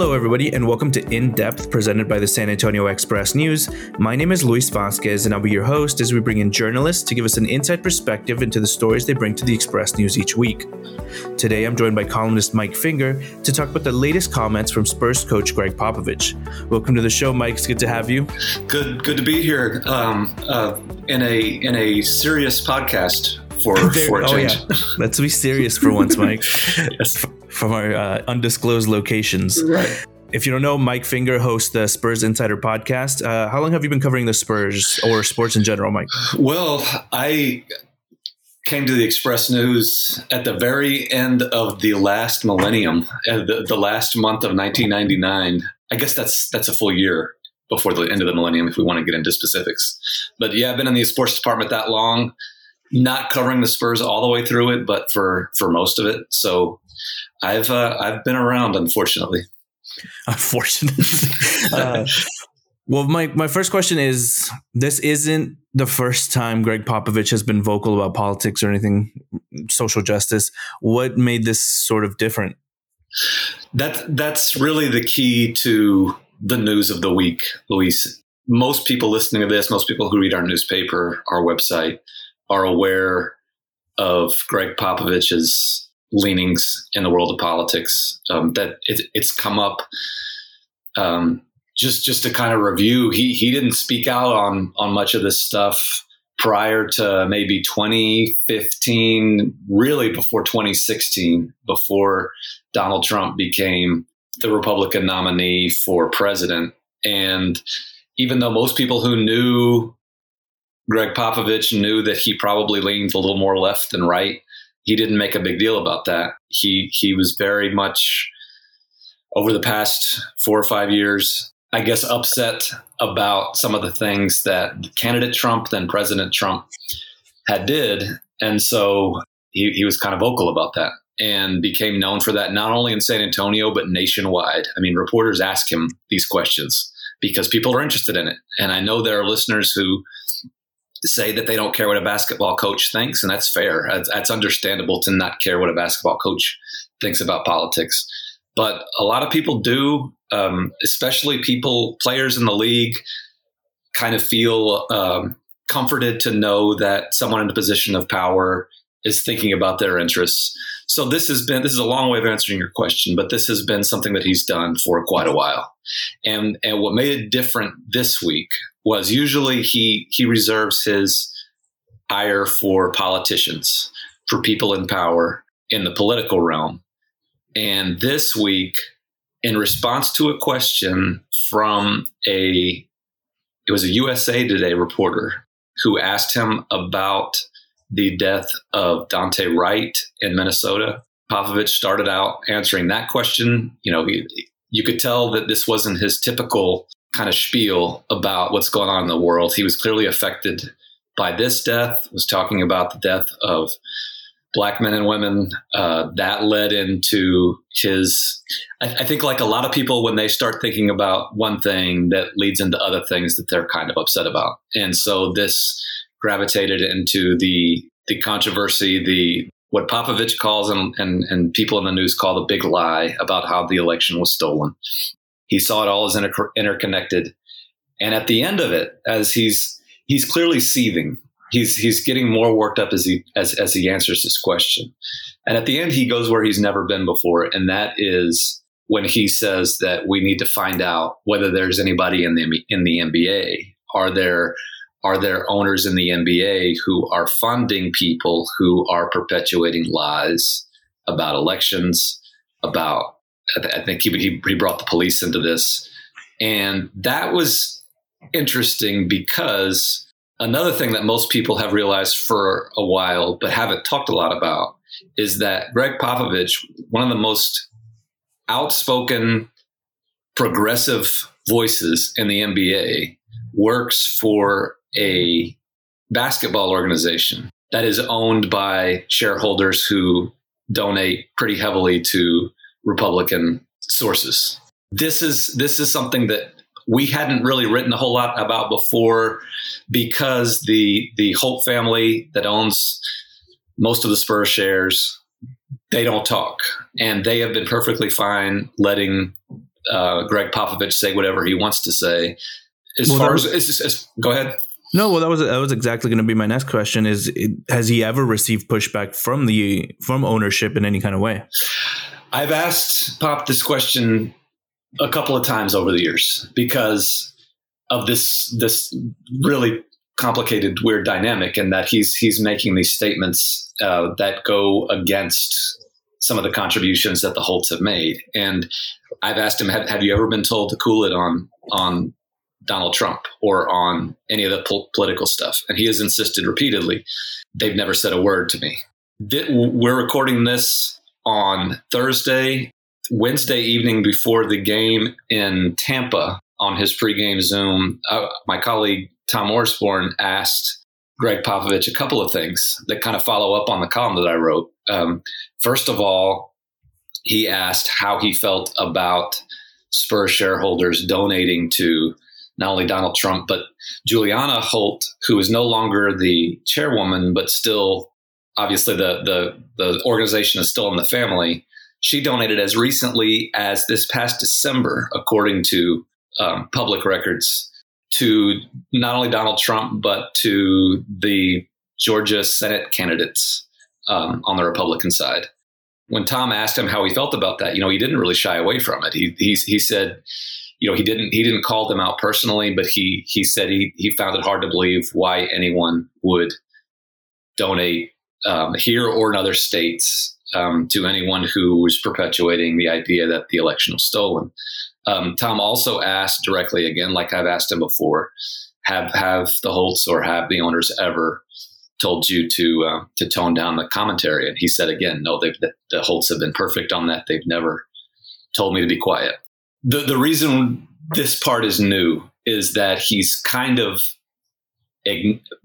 Hello, everybody, and welcome to In Depth, presented by the San Antonio Express News. My name is Luis Vasquez, and I'll be your host as we bring in journalists to give us an inside perspective into the stories they bring to the Express News each week. Today, I'm joined by columnist Mike Finger to talk about the latest comments from Spurs coach Gregg Popovich. Welcome to the show, Mike. It's good to have you. Good, good to be here um, uh, in a in a serious podcast for, for a oh, change. Yeah. Let's be serious for once, Mike. yes from our uh, undisclosed locations. Right. If you don't know, Mike Finger hosts the Spurs Insider podcast. Uh, how long have you been covering the Spurs or sports in general, Mike? Well, I came to the Express News at the very end of the last millennium, uh, the, the last month of 1999. I guess that's that's a full year before the end of the millennium, if we want to get into specifics. But yeah, I've been in the sports department that long, not covering the Spurs all the way through it, but for for most of it. So I've uh, I've been around, unfortunately. Unfortunately. uh, well, my my first question is: This isn't the first time Gregg Popovich has been vocal about politics or anything social justice. What made this sort of different? That that's really the key to the news of the week, Luis. Most people listening to this, most people who read our newspaper, our website, are aware of Gregg Popovich's leanings in the world of politics. Um, that it, it's come up. Um, just just to kind of review, he he didn't speak out on on much of this stuff prior to maybe 2015, really before 2016, before Donald Trump became the Republican nominee for president. And even though most people who knew Gregg Popovich knew that he probably leaned a little more left than right, he didn't make a big deal about that. He he was very much over the past four or five years, I guess, upset about some of the things that candidate Trump, then President Trump, had did, and so he, he was kind of vocal about that and became known for that not only in San Antonio but nationwide. I mean, reporters ask him these questions because people are interested in it, and I know there are listeners who say that they don't care what a basketball coach thinks, and that's fair. That's, understandable to not care what a basketball coach thinks about politics. But a lot of people do, um, especially people, players in the league, kind of feel um, comforted to know that someone in a position of power is thinking about their interests. So this has been this is a long way of answering your question, but this has been something that he's done for quite a while. And and what made it different this week was usually he he reserves his ire for politicians, for people in power in the political realm. And this week, in response to a question from a it was a USA Today reporter who asked him about the death of Daunte Wright in Minnesota. Popovich started out answering that question. You know, he, you could tell that this wasn't his typical kind of spiel about what's going on in the world. He was clearly affected by this death, was talking about the death of black men and women. Uh, that led into his, I, I, think, like a lot of people, when they start thinking about one thing, that leads into other things that they're kind of upset about. And so this gravitated into the the controversy, the what Popovich calls and, and, and people in the news call the big lie about how the election was stolen. He saw it all as inter- interconnected. And at the end of it, as he's he's clearly seething, he's he's getting more worked up as he as as he answers this question. And at the end, he goes where he's never been before, and that is when he says that we need to find out whether there's anybody in the in the NBA. Are there are there owners in the NBA who are funding people who are perpetuating lies about elections, about I, think he, he, brought the police into this. And that was interesting because another thing that most people have realized for a while, but haven't talked a lot about, is that Gregg Popovich, one of the most outspoken, progressive voices in the NBA, works for a basketball organization that is owned by shareholders who donate pretty heavily to Republican sources. This is this is something that we hadn't really written a whole lot about before because the the Holt family that owns most of the Spurs shares they don't talk and they have been perfectly fine letting uh, Gregg Popovich say whatever he wants to say. As well, far was, as, as, as, go ahead. No, well, that was that was exactly going to be my next question. Is has he ever received pushback from the from ownership in any kind of way? I've asked Pop this question a couple of times over the years because of this this really complicated, weird dynamic, and that he's he's making these statements uh, that go against some of the contributions that the Holts have made. And I've asked him, have, have you ever been told to cool it on on Donald Trump or on any of the po- political stuff? And he has insisted repeatedly, they've never said a word to me. We're recording this on Thursday, Wednesday evening before the game in Tampa on his pregame Zoom. Uh, my colleague Tom Orsborn asked Gregg Popovich a couple of things that kind of follow up on the column that I wrote. Um, first of all, he asked how he felt about Spurs shareholders donating to not only Donald Trump, but Julianna Holt, who is no longer the chairwoman, but still obviously the, the, the organization is still in the family. She donated as recently as this past December, according to um, public records, to not only Donald Trump, but to the Georgia Senate candidates um, on the Republican side. When Tom asked him how he felt about that, you know, he didn't really shy away from it. He, he, he said, you know, he didn't he didn't call them out personally, but he he said he he found it hard to believe why anyone would donate um, here or in other states um, to anyone who was perpetuating the idea that the election was stolen. Um, Tom also asked directly again, like I've asked him before, have have the Holts or have the owners ever told you to uh, to tone down the commentary? And he said again, no, the, the Holts have been perfect on that. They've never told me to be quiet the the reason this part is new is that he's kind of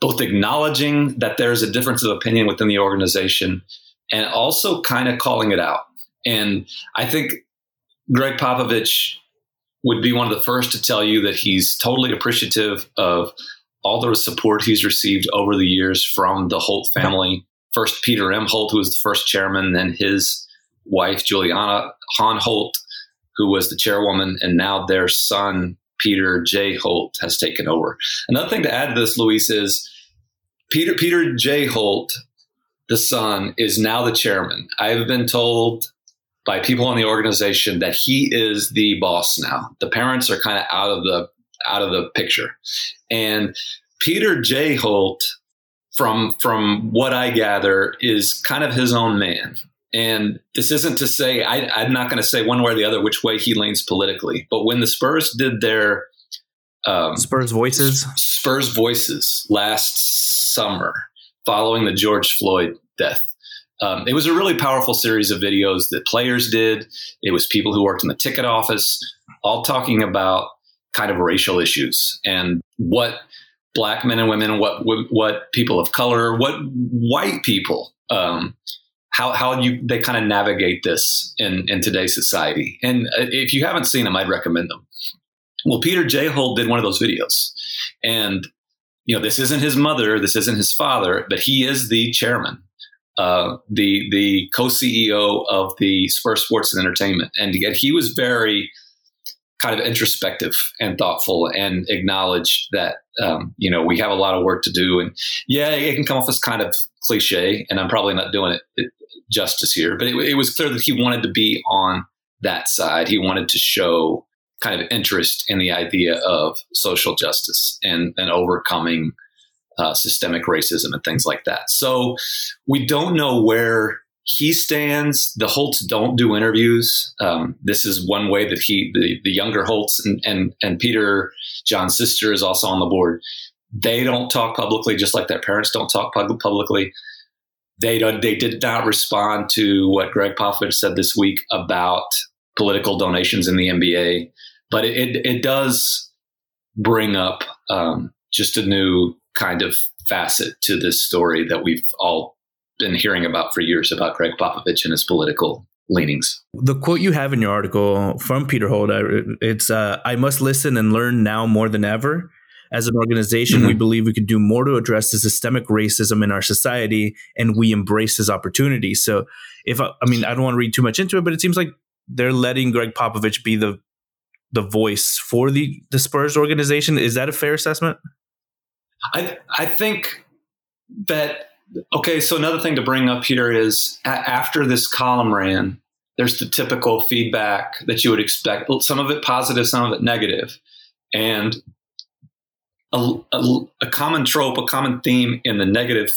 both acknowledging that there's a difference of opinion within the organization and also kind of calling it out. And I think Gregg Popovich would be one of the first to tell you that he's totally appreciative of all the support he's received over the years from the Holt family. First, Peter M. Holt, who was the first chairman, then his wife, Julianna Hawn Holt, who was the chairwoman, and now their son, Peter J. Holt, has taken over. Another thing to add to this, Luis, is Peter Peter J. Holt, the son, is now the chairman. I have been told by people in the organization that he is the boss now. The parents are kind of out of the out of the picture. And Peter J. Holt, from from what I gather, is kind of his own man. And this isn't to say, I, am not going to say one way or the other which way he leans politically. But when the Spurs did their um, Spurs Voices, Spurs Voices last summer, following the George Floyd death, um, it was a really powerful series of videos that players did. It was people who worked in the ticket office, all talking about kind of racial issues and what black men and women, what what people of color, what white people um, how how you they kind of navigate this in in today's society. And uh, if you haven't seen them, I'd recommend them. Well, Peter J. Holt did one of those videos, and you know this isn't his mother, this isn't his father, but he is the chairman, uh, the the co CEO of the Spurs Sports and Entertainment, and yet he was very kind of introspective and thoughtful and acknowledged that um, you know we have a lot of work to do and yeah it can come off as kind of cliche and i'm probably not doing it justice here, but it, it was clear that he wanted to be on that side. He wanted to show kind of interest in the idea of social justice and, and overcoming uh, systemic racism and things like that. So we don't know where he stands. The Holts don't do interviews. Um, this is one way that he, the, the younger Holts and, and, and Peter, John's sister, is also on the board. They don't talk publicly, just like their parents don't talk publicly. They don't, they did not respond to what Gregg Popovich said this week about political donations in the NBA, but it it, it does bring up um, just a new kind of facet to this story that we've all been hearing about for years about Gregg Popovich and his political leanings. The quote you have in your article from Peter Holt, it's uh, "I must listen and learn now more than ever." As an organization, mm-hmm. we believe we could do more to address the systemic racism in our society, and we embrace this opportunity. So, if I, I mean, I don't want to read too much into it, but it seems like they're letting Gregg Popovich be the the voice for the the Spurs organization. Is that a fair assessment? I I think that okay. So another thing to bring up here is a- after this column ran, there's the typical feedback that you would expect. Some of it positive, some of it negative, and a, a, a common trope, a common theme in the negative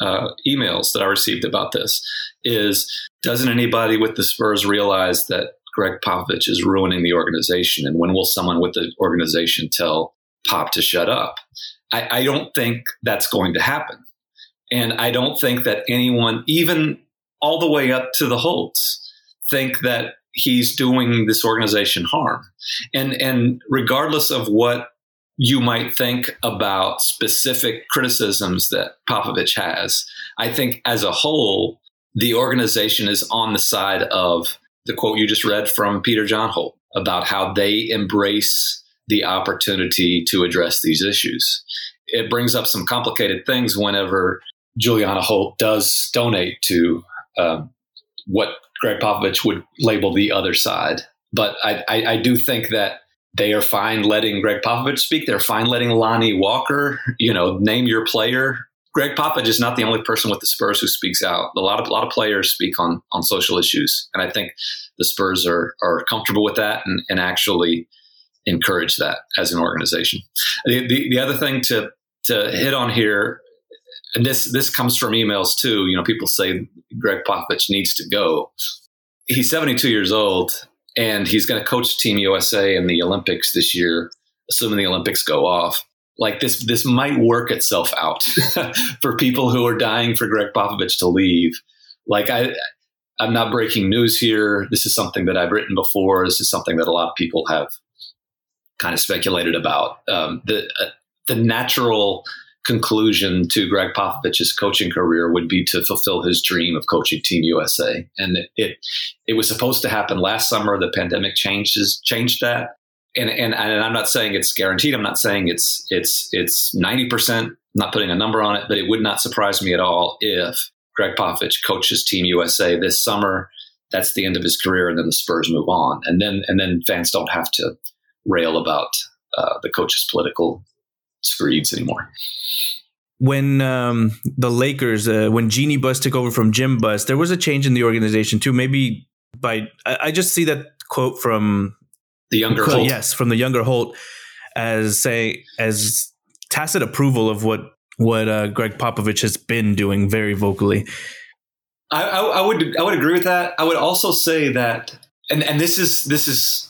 uh, emails that I received about this is: doesn't anybody with the Spurs realize that Gregg Popovich is ruining the organization, and when will someone with the organization tell Pop to shut up? I, I don't think that's going to happen. And I don't think that anyone, even all the way up to the Holts, think that he's doing this organization harm. And and regardless of what you might think about specific criticisms that Popovich has, I think as a whole, the organization is on the side of the quote you just read from Peter John Holt about how they embrace the opportunity to address these issues. It brings up some complicated things whenever Julianna Holt does donate to um, what Gregg Popovich would label the other side. But I, I, I, do think that they are fine letting Gregg Popovich speak. They're fine letting Lonnie Walker, you know, name your player. Gregg Popovich is not the only person with the Spurs who speaks out. A lot of a lot of players speak on on social issues, and I think the Spurs are are comfortable with that and, and actually encourage that as an organization. The, the, the other thing to to hit on here, and this this comes from emails too. You know, people say Gregg Popovich needs to go. He's 72 years old, and he's going to coach Team USA in the Olympics this year, assuming the Olympics go off. Like this, this might work itself out for people who are dying for Gregg Popovich to leave. Like I, I'm not breaking news here. This is something that I've written before. This is something that a lot of people have kind of speculated about. Um, the uh, the natural conclusion to Gregg Popovich's coaching career would be to fulfill his dream of coaching Team USA, and it it, was supposed to happen last summer. The pandemic changes changed that, and, and and I'm not saying it's guaranteed. I'm not saying it's it's it's ninety percent. Not putting a number on it, but it would not surprise me at all if Gregg Popovich coaches Team USA this summer. That's the end of his career, and then the Spurs move on, and then and then fans don't have to rail about uh, the coach's political screeds anymore. When um, the Lakers, uh, when Jeanie Buss took over from Jim Buss, there was a change in the organization too. Maybe by I, I just see that quote from the younger Holt. Yes, from the younger Holt as say as tacit approval of what what uh, Gregg Popovich has been doing very vocally. I, I, I, would I would agree with that. I would also say that, and and this is this is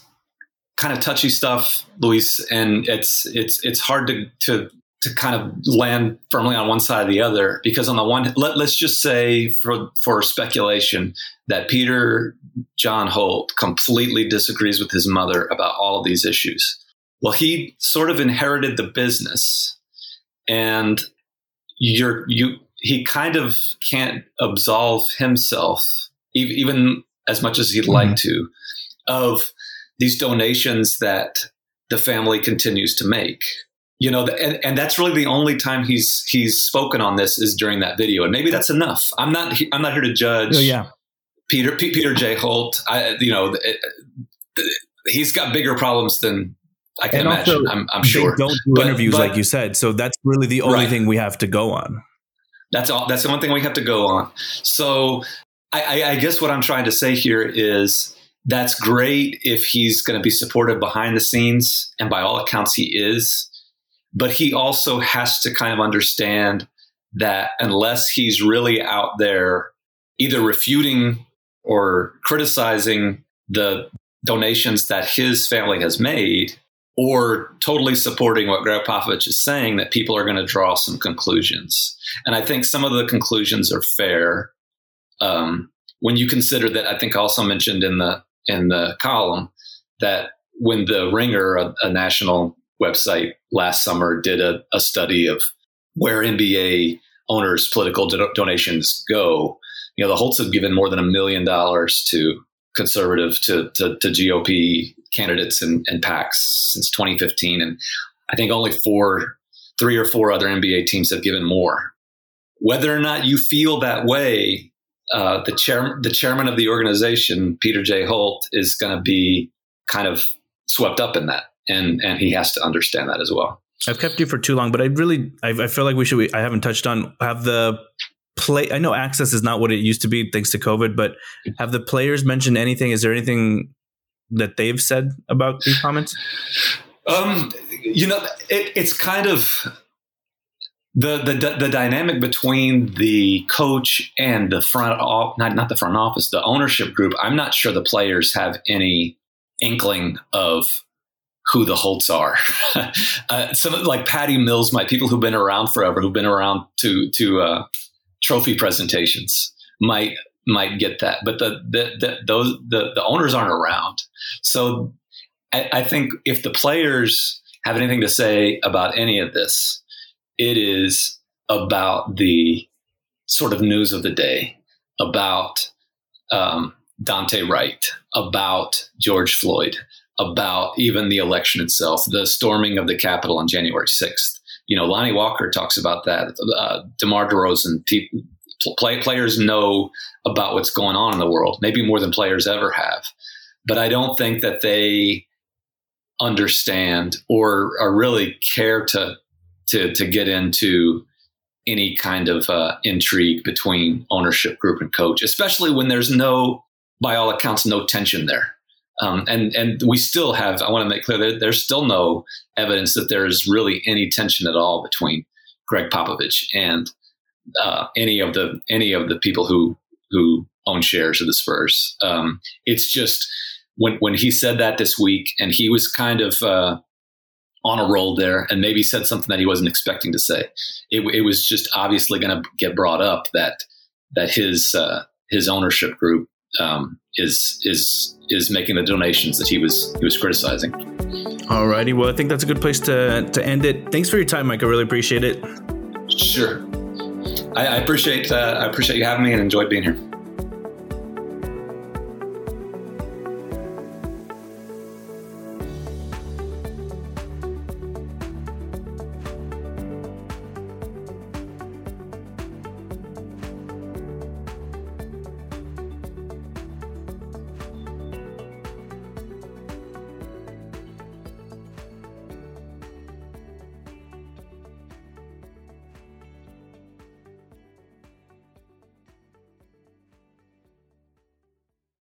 kind of touchy stuff, Luis, and it's it's it's hard to to to kind of land firmly on one side or the other because on the one let, let's just say for for speculation that Peter John Holt completely disagrees with his mother about all of these issues. Well, he sort of inherited the business and you're you he kind of can't absolve himself even as much as he'd mm-hmm. like to of these donations that the family continues to make. You know and, and that's really the only time he's he's spoken on this is during that video. And maybe that's enough. I'm not i'm not here to judge oh, yeah. Peter P- peter j. Holt. I you know it, he's got bigger problems than i can and imagine. Also, i'm, I'm sure. don't do but, interviews but, like you said so that's really the only right. thing we have to go on. That's all that's the one thing we have to go on. So I, I, I guess what i'm trying to say here is that's great if he's going to be supportive behind the scenes, and by all accounts, he is. But he also has to kind of understand that unless he's really out there either refuting or criticizing the donations that his family has made, or totally supporting what Gregg Popovich is saying, that people are going to draw some conclusions. And I think some of the conclusions are fair. Um, when you consider that, I think I also mentioned in the in the column that when the Ringer, a, a national website last summer, did a, a, study of where NBA owners' political do- donations go, you know, the Holts have given more than a million dollars to conservative to, to, to GOP candidates and, and PACs since 2015, and I think only four, three or four other NBA teams have given more. Whether or not you feel that way uh, the chair, the chairman of the organization, Peter J. Holt, is going to be kind of swept up in that, and and he has to understand that as well. I've kept you for too long, but I really I, I feel like we should. I haven't touched on have the play. I know access is not what it used to be thanks to COVID, but have the players mentioned anything? Is there anything that they've said about these comments? Um, you know, it, it's kind of the, the the dynamic between the coach and the front off not not the front office the ownership group i'm not sure the players have any inkling of who the Holts are. uh, some like Patty Mills, my people who've been around forever, who've been around to to uh, trophy presentations, might might get that, but the the, the those the, the owners aren't around. So I, I think if the players have anything to say about any of this, it is about the sort of news of the day, about um, Daunte Wright, about George Floyd, about even the election itself, the storming of the Capitol on January 6th. You know, Lonnie Walker talks about that. Uh, DeMar DeRozan, play, players know about what's going on in the world, maybe more than players ever have. But I don't think that they understand or, or really care to, to, to get into any kind of uh, intrigue between ownership group and coach, especially when there's no, by all accounts, no tension there. Um, and and we still have. I want to make clear that there's still no evidence that there's really any tension at all between Gregg Popovich and uh, any of the any of the people who who own shares of the Spurs. Um, it's just when when he said that this week, and he was kind of uh, on a roll there, and maybe said something that he wasn't expecting to say. It, it was just obviously going to get brought up that that his uh, his ownership group um, is is is making the donations that he was he was criticizing. Alrighty, well, I think that's a good place to to end it. Thanks for your time, Mike. I really appreciate it. Sure, I, I appreciate uh, I appreciate you having me and enjoyed being here.